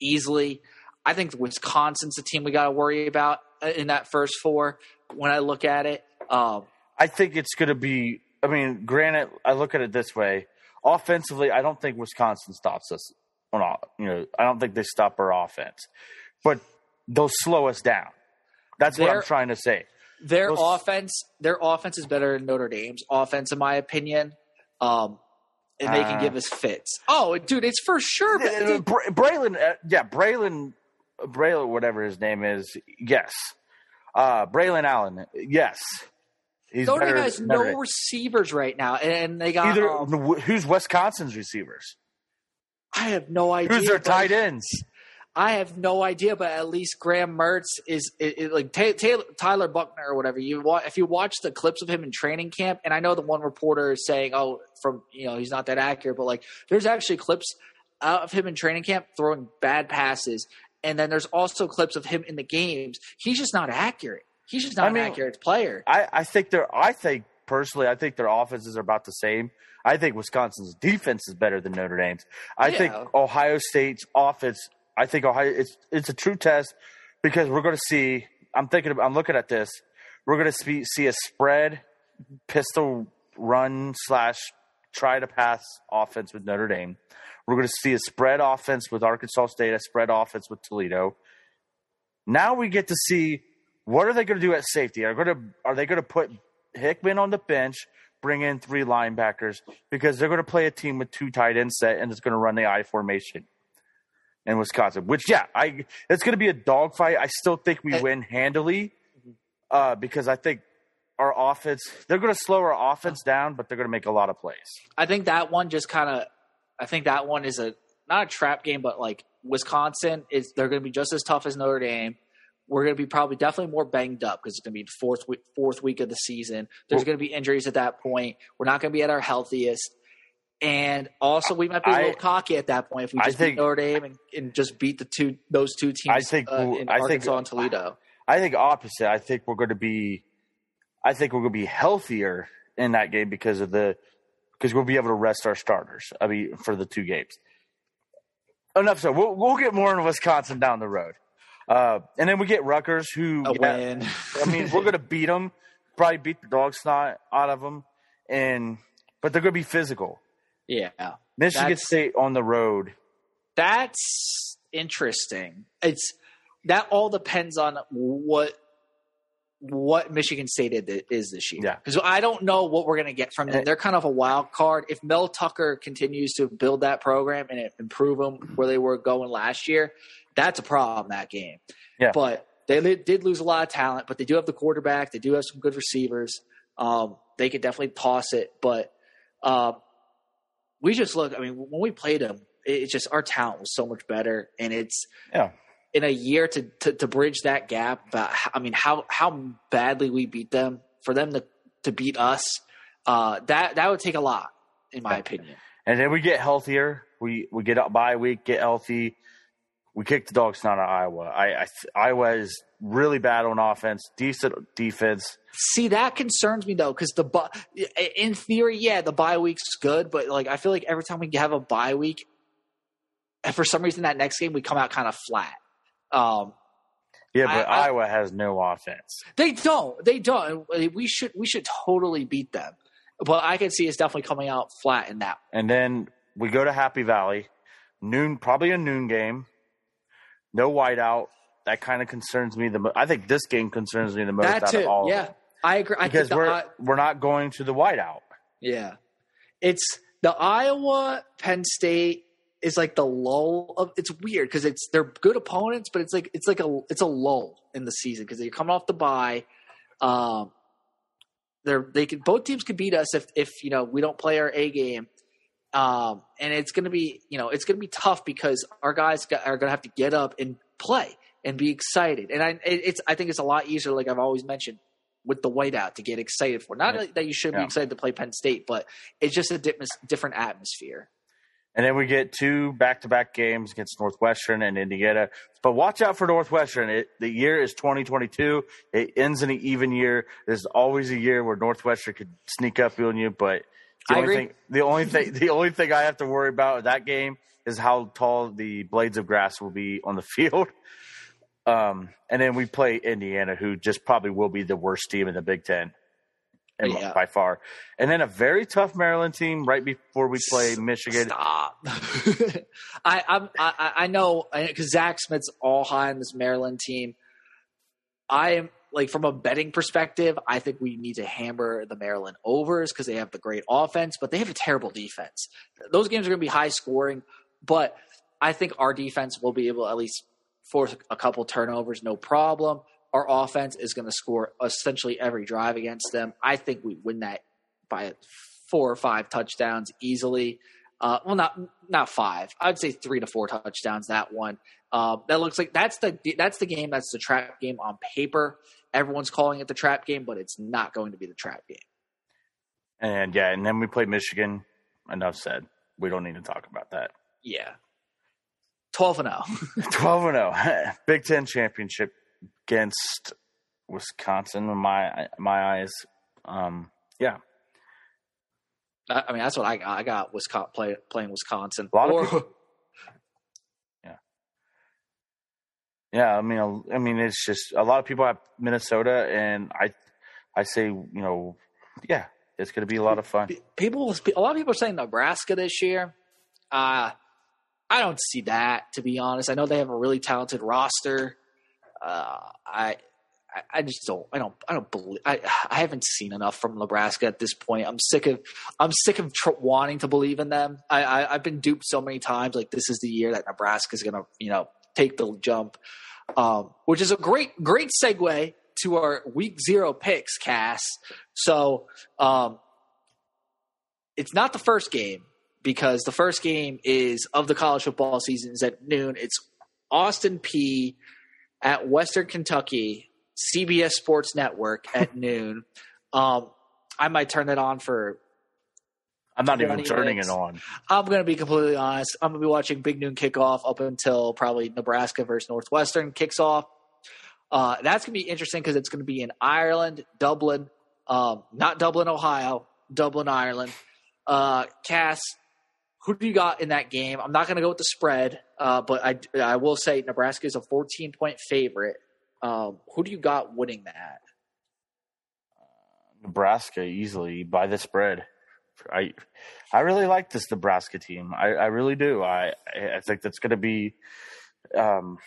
easily. I think Wisconsin's the team we got to worry about uh, in that first four. When I look at it, um, I think it's going to be. I mean, granted, I look at it this way: offensively, I don't think Wisconsin stops us. On, all- you know, I don't think they stop our offense, but they'll slow us down. That's what I'm trying to say. Their offense, their offense is better than Notre Dame's offense, in my opinion. Um, and they can Uh, give us fits. Oh, dude, it's for sure. But Bra- Braelon, uh, yeah, Braelon, Braelon, whatever his name is, yes. Uh, Braelon Allen, yes. He's Notre Dame has than no Notre Dame. receivers right now, and they got. Either um, who's Wisconsin's receivers? I have no idea. Who's their tight ends? I have no idea, but at least Graham Mertz is, is, is like Taylor, Tyler Buchner or whatever. You wa- if you watch the clips of him in training camp, and I know the one reporter is saying, "Oh, from you know he's not that accurate," but like there's actually clips out of him in training camp throwing bad passes, and then there's also clips of him in the games. He's just not accurate. He's just not I mean- an accurate player. I, I think they're. I think personally, I think their offenses are about the same. I think Wisconsin's defense is better than Notre Dame's. I think Ohio State's offense. I think Ohio. It's it's a true test because we're going to see. I'm thinking. I'm looking at this. We're going to see, see a spread pistol run slash try to pass offense with Notre Dame. We're going to see a spread offense with Arkansas State, a spread offense with Toledo. Now we get to see what are they going to do at safety? Are going to are they going to put Hickman on the bench, bring in three linebackers because they're going to play a team with two tight end set and it's going to run the I formation in Wisconsin. Which yeah, I it's going to be a dogfight. I still think we eh. win handily mm-hmm. uh, because I think our offense they're going to slow our offense uh-huh. down, but they're going to make a lot of plays. I think that one just kind of I think that one is a not a trap game, but like Wisconsin is they're going to be just as tough as Notre Dame. We're going to be probably definitely more banged up because it's going to be fourth week, fourth week of the season. There's Well- going to be injuries at that point. We're not going to be at our healthiest. And also, we might be a I- little cocky at that point if we I just think- beat Notre Dame and, and just beat the two those two teams. I think uh, in I think- Arkansas and Toledo. I think opposite. I think we're going to be, I think we're going to be healthier in that game because of the, because we'll be able to rest our starters. I mean, for the two games. Enough so. We'll we'll get more in Wisconsin down the road, uh, and then we get Rutgers, who A yeah, win. I mean, we're going to beat them, probably beat the dog snot out of them, and but they're going to be physical. Yeah. Michigan That's- State on the road. That's interesting. It's that all depends on what what Michigan State is- is this year. Yeah. because I don't know what we're going to get from them. Eh. They're kind of a wild card. If Mel Tucker continues to build that program and improve them where they were going last year, that's a problem. That game, Yeah. But they did lose a lot of talent, but they do have the quarterback. They do have some good receivers. Um, they could definitely toss it, but um, we just look. I mean, when we played them, it- it's just our talent was so much better, and it's Yeah. in a year to to, to bridge that gap. About I mean, how how badly we beat them for them to to beat us. Uh, that that would take a lot, in my Yeah. opinion. And then we get healthier. We we get up bye week, get healthy. We kick the dog snot out of Iowa. I, I Iowa is really bad on offense, decent defense. See, that concerns me though, because the bu- in theory, yeah, the bye week's good, but like I feel like every time we have a bye week, and for some reason that next game we come out kind of flat. Um, Yeah, but I- I- Iowa has no offense. They don't. They don't. We should. We should totally beat them. But I can see it's definitely coming out flat in that. And then we go to Happy Valley, noon, probably a noon game. No whiteout. That kind of concerns me the most. I think this game concerns me the most That out too. of all. of Yeah, them. I agree. I because think the, we're I- we're not going to the whiteout. yeah, it's the Iowa Penn State is like the lull of. It's weird because it's they're good opponents, but it's like it's like a it's a lull in the season because you're coming off the bye. Um, they're they can both teams could beat us if if you know we don't play our A game. Um, and it's going to be, you know, it's going to be tough because our guys got, are going to have to get up and play and be excited. And I, it, it's, I think it's a lot easier, like I've always mentioned, with the whiteout to get excited for. Not that- you should be Yeah. excited to play Penn State, but it's just a dip, different atmosphere. And then we get two back to back games against Northwestern and Indiana. But watch out for Northwestern. It, the year is 2022. It ends in an even year. There's always a year where Northwestern could sneak up on you. But the I only agree. thing the only thing the only thing I have to worry about in that game is how tall the blades of grass will be on the field. Um, and then we play Indiana, who just probably will be the worst team in the Big Ten. Yeah. by far. And then a very tough Maryland team right before we play Michigan. Stop. I, I'm, I, I know because Zach Smith's all high on this Maryland team. I am like from a betting perspective, I think we need to hammer the Maryland overs because they have the great offense, but they have a terrible defense. Those games are going to be high scoring, but I think our defense will be able to at least force a couple turnovers, no problem. Our offense is going to score essentially every drive against them. I think we win that by four or five touchdowns easily. Uh, well, not not five. I'd say three to four touchdowns. That one. Uh, that looks like that's the that's the game. That's the trap game on paper. Everyone's calling it the trap game, but it's not going to be the trap game. And yeah, and then we play Michigan. Enough said. We don't need to talk about that. Yeah. Twelve and oh. zero. 12 and 0. Big 10 championship against Wisconsin in my my eyes. Um yeah. I I mean, that's what I got. I got Wisconsin play, playing Wisconsin. A lot of Or- people- Yeah, I mean I mean it's just a lot of people have Minnesota and I I say, you know, yeah, it's going to be a lot of fun. people a lot of people are saying Nebraska this year. Uh I don't see that to be honest. I know they have a really talented roster. Uh I I- just don't. I don't. I don't believe. I. I haven't seen enough from Nebraska at this point. I'm sick of. I'm sick of tr- wanting to believe in them. I, I. I've been duped so many times. Like this is the year that Nebraska's going to, you know, take the jump. Um, which is a great, great segue to our week zero picks, Cass. So, um, it's not the first game because the first game is of the college football season is at noon. It's Austin Peay at Western Kentucky, CBS Sports Network at noon. Um, I might turn it on for. I'm not even turning minutes. it on. I'm going to be completely honest. I'm going to be watching Big Noon kickoff up until probably Nebraska versus Northwestern kicks off. Uh, that's going to be interesting because it's going to be in Ireland, Dublin, um, not Dublin, Ohio, Dublin, Ireland. Uh, Cass, who do you got in that game? I'm not going to go with the spread, uh, but I, I will say Nebraska is a 14 point favorite. Um, who do you got winning that? Nebraska easily by the spread. I I really like this Nebraska team. I, I really do. I I think that's going to be um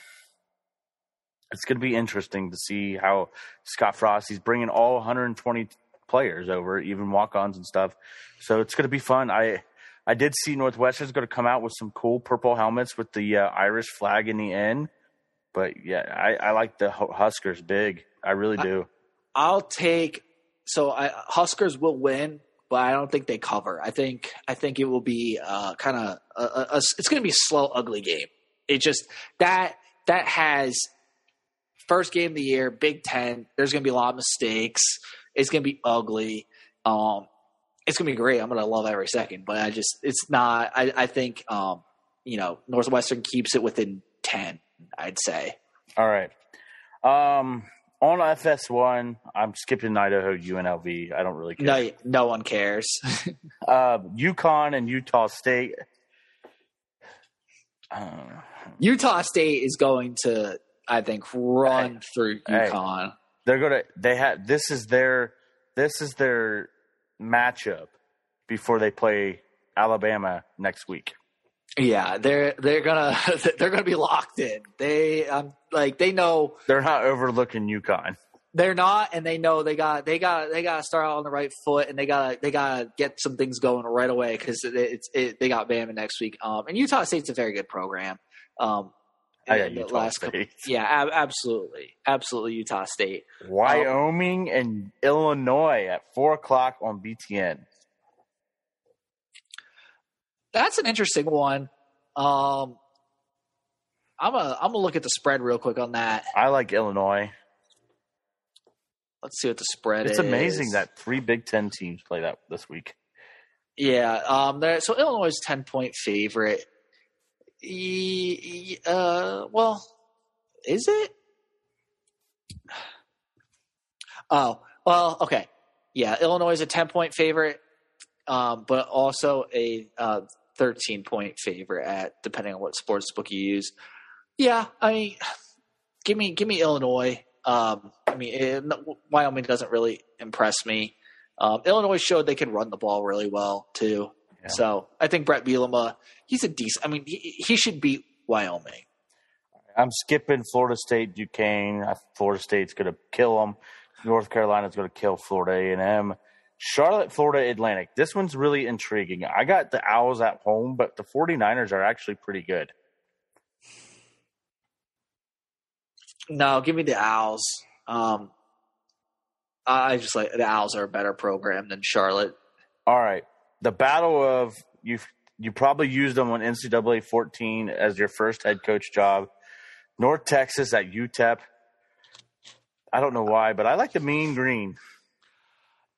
it's going to be interesting to see how Scott Frost he's bringing all 120 players over, even walk-ons and stuff. So it's going to be fun. I I did see Northwestern's going to come out with some cool purple helmets with the uh, Irish flag in the end. But yeah, I, I like the Huskers big. I really do. I'll take. So I, Huskers will win, but I don't think they cover. I think I think it will be uh, kind of a, a, a- it's going to be a slow, ugly game. It just that that has first game of the year, Big Ten. There's going to be a lot of mistakes. It's going to be ugly. Um, it's going to be great. I'm going to love every second. But I just it's not. I, I think um, you know Northwestern keeps it within ten. I'd say. All right. Um, on FS1, I'm skipping Idaho UNLV. I don't really care. No, no one cares. Uh, UConn and Utah State. Uh, Utah State is going to, I think, run through Hey. UConn. they're gonna. They had this is their this is their matchup before they play Alabama next week. Yeah, they're they're gonna they're gonna be locked in. They um like they know They're not overlooking UConn. they're not, and they know they got they got they got to start out on the right foot, and they got they got to get some things going right away because it's it, they got Bama next week. Um, and Utah State's a very good program. Um, I got the Utah last couple- yeah, ab- absolutely, absolutely Utah State. Wyoming and Illinois at four o'clock on BTN. That's an interesting one. Um, I'm a I'm gonna look at the spread real quick on that. I like Illinois. Let's see what the spread is. It's amazing that three Big Ten teams play that this week. Yeah. Um. So Illinois is ten point favorite. Uh. Well, is it? Oh. Well. Okay. Yeah. Illinois is a ten point favorite, um, but also a uh, thirteen point favorite at depending on what sports book you use. Yeah. I mean, give me give me Illinois. Um. I mean, it, Wyoming doesn't really impress me. Um, Illinois showed they can run the ball really well too. Yeah. So I think Bret Bielema, he's a decent. I mean, he, he should beat Wyoming. I'm skipping Florida State, Duquesne. Florida State's going to kill them. North Carolina's going to kill Florida A&M. Charlotte, Florida Atlantic. This one's really intriguing. I got the Owls at home, but the 49ers are actually pretty good. No, give me the Owls. Um, I just like the Owls are a better program than Charlotte. All right. The battle of you you probably used them on NCAA 14 as your first head coach job. North Texas at UTEP. I don't know why, but I like the mean green.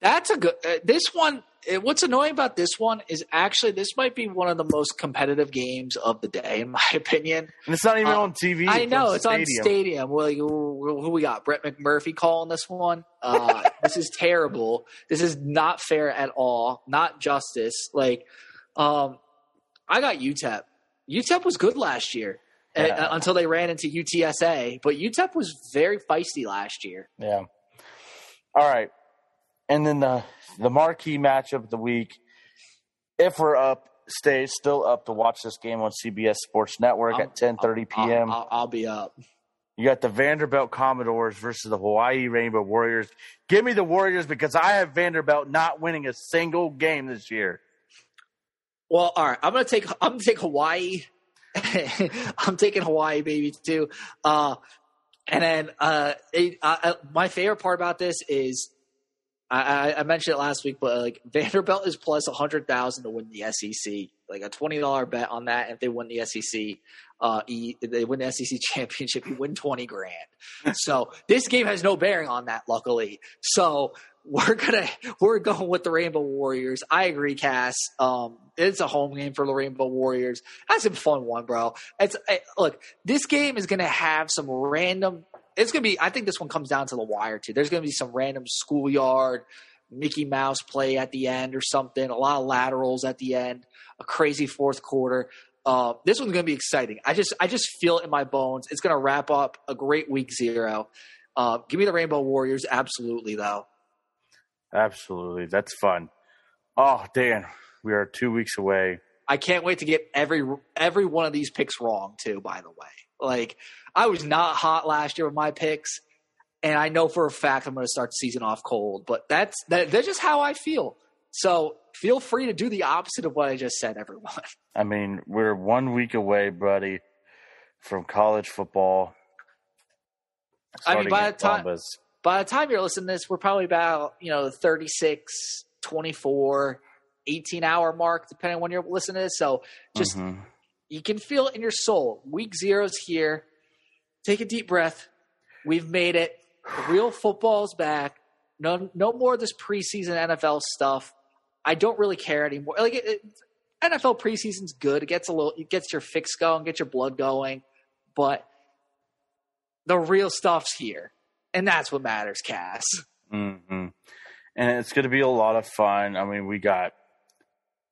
That's a good. Uh, this one. Uh, What's annoying about this one is actually this might be one of the most competitive games of the day, in my opinion. And it's not even Uh, on TV. I know on it's on Stadium. Stadium. Well, like, who we got? Brett McMurphy calling this one. Uh, this is terrible. This is not fair at all. Not justice. Like, um, I got UTEP. UTEP was good last year uh, until they ran into UTSA, but UTEP was very feisty last year. Yeah. All right. And then the the marquee matchup of the week. If we're up, stay still up to watch this game on CBS Sports Network I'm- at 10:30 I'll- p.m. I'll, I'll be up. You got the Vanderbilt Commodores versus the Hawaii Rainbow Warriors. Give me the Warriors because I have Vanderbilt not winning a single game this year. Well, all right. I'm gonna take. I'm gonna take Hawaii. I'm taking Hawaii, baby, too. Uh, and then uh, it, uh, uh, my favorite part about this is I, I mentioned it last week, but like Vanderbilt is plus a hundred thousand to win the SEC. Like a twenty dollar bet on that. If they win the SEC, uh, they win the SEC championship, you win twenty grand. so this game has no bearing on that, luckily. So we're gonna we're going with the Rainbow Warriors. I agree, Cass. Um, it's a home game for the Rainbow Warriors. That's a fun one, bro. It's it, look, this game is gonna have some random. It's gonna be. I think this one comes down to the wire too. There's gonna be some random schoolyard Mickey Mouse play at the end or something. A lot of laterals at the end. A crazy fourth quarter. Uh, this one's gonna be exciting. I just I just feel it in my bones. It's gonna wrap up a great week zero. Uh, give me the Rainbow Warriors, absolutely though. Absolutely. That's fun. Oh, Dan, we are two weeks away. I can't wait to get every every one of these picks wrong too. By the way, like I was not hot last year with my picks, and I know for a fact I'm going to start the season off cold. But that's that, that's just how I feel. So feel free to do the opposite of what I just said, everyone. I mean, we're one week away, buddy, from college football. I mean, by the time Columbus. by the time you're listening to this, we're probably about, you know, 36, 24, 18 hour mark, depending on when you're listening to this. So just, Mhm. you can feel it in your soul. Week zero's here. Take a deep breath. We've made it. Real football's back. No, no more of this preseason NFL stuff. I don't really care anymore. Like it, it, NFL preseason's good. It gets a little, it gets your fix going, gets your blood going, but the real stuff's here, and that's what matters, Cass. Mm-hmm. And it's going to be a lot of fun. I mean, we got,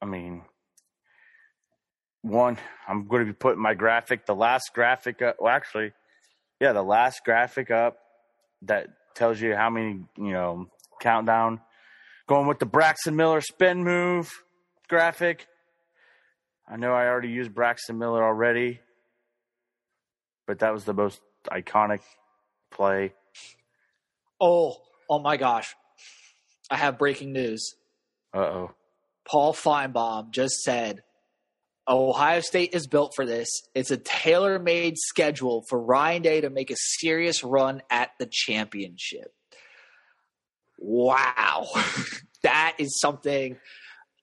I mean, one, I'm going to be putting my graphic, the last graphic. Well, actually, yeah, the last graphic up that tells you how many, you know, countdown. Going with the Braxton Miller spin move graphic. I know I already used Braxton Miller already, but that was the most iconic play. Oh, oh my gosh! I have breaking news. Uh oh. Paul Finebaum just said Ohio State is built for this. It's a tailor made schedule for Ryan Day to make a serious run at the championship. Wow. that is something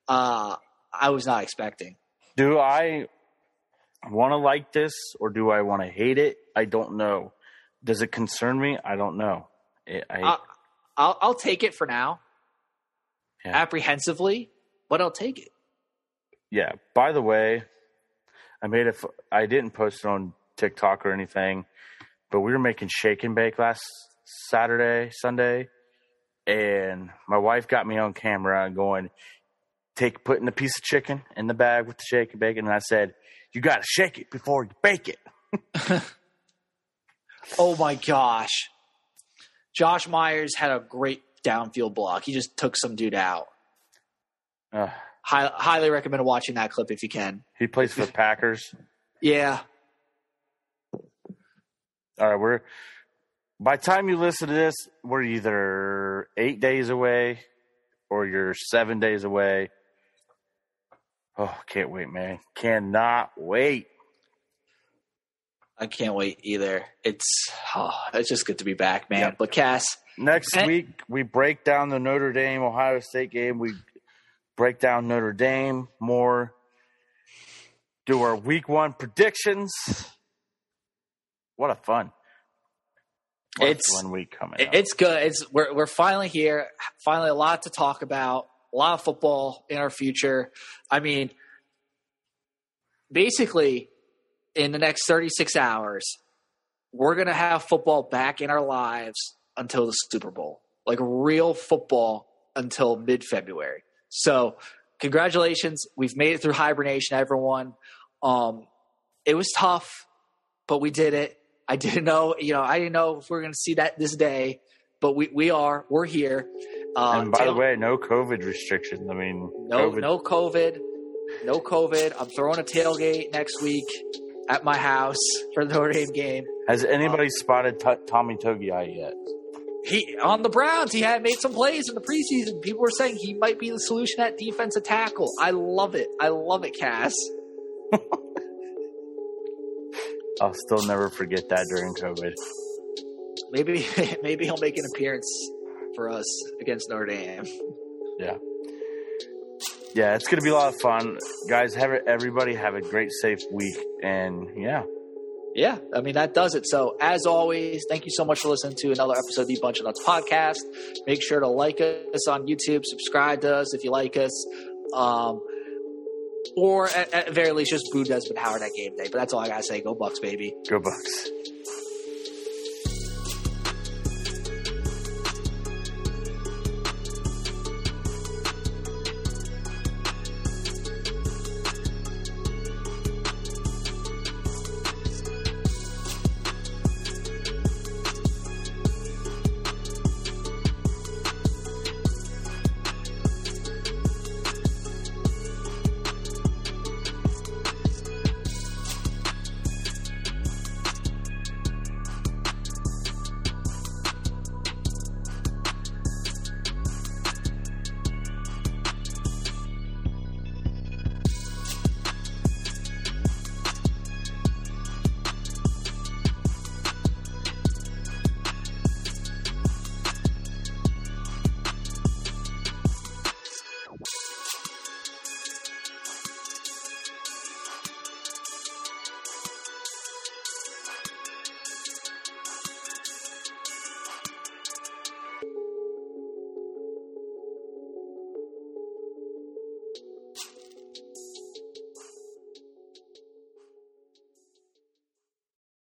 uh, I was not expecting. Do I want to like this or do I want to hate it? I don't know. Does it concern me? I don't know. It, I, I, I'll, I'll take it for now, Yeah. apprehensively, but I'll take it. Yeah. By the way, I made a. f- I didn't post it on TikTok or anything, but we were making shake and bake last Saturday, Sunday, and my wife got me on camera going, take putting a piece of chicken in the bag with the shake and bake, and I said, "You got to shake it before you bake it." Oh my gosh. Josh Myers had a great downfield block. He just took some dude out. Uh, High, highly recommend watching that clip if you can. he plays for the Packers. Yeah. All right, we're by the time you listen to this, we're either eight days away or you're seven days away. Oh, can't wait, man. Cannot wait. I can't wait either. It's oh, it's just good to be back, man. Yep. But Cass, Next And- week we break down the Notre Dame Ohio State game. We break down Notre Dame more. Do our week one predictions. What a fun. What It's- one week coming up. it's good. It's we're we're finally here. Finally, a lot to talk about. A lot of football in our future. I mean, basically, in the next thirty six hours, we're gonna have football back in our lives until the Super Bowl, like real football until mid February. So, congratulations, we've made it through hibernation, everyone. Um, it was tough, but we did it. I didn't know, you know, I didn't know if we are going to see that this day, but we we are. We're here. Uh, and by the way, no COVID restrictions. I mean, no COVID no COVID, no COVID. I'm throwing a tailgate next week at my house for the Notre Dame game. Has anybody spotted t- Tommy Togiai yet? He on the Browns. He had made some plays in the preseason. People were saying he might be the solution at defensive tackle. I love it. I love it, Cass. I'll still never forget that during COVID. Maybe maybe he'll make an appearance for us against Notre Dame. Yeah. Yeah, it's going to be a lot of fun. Guys, have it, everybody have a great, safe week. And yeah. Yeah, I mean, that does it. So, as always, thank you so much for listening to another episode of the Bunch of Nuts podcast. Make sure to like us on YouTube, subscribe to us if you like us. Um, or at, at very least, just boo Desmond Howard at game day. But that's all I got to say. Go Bucks, baby. Go Bucks.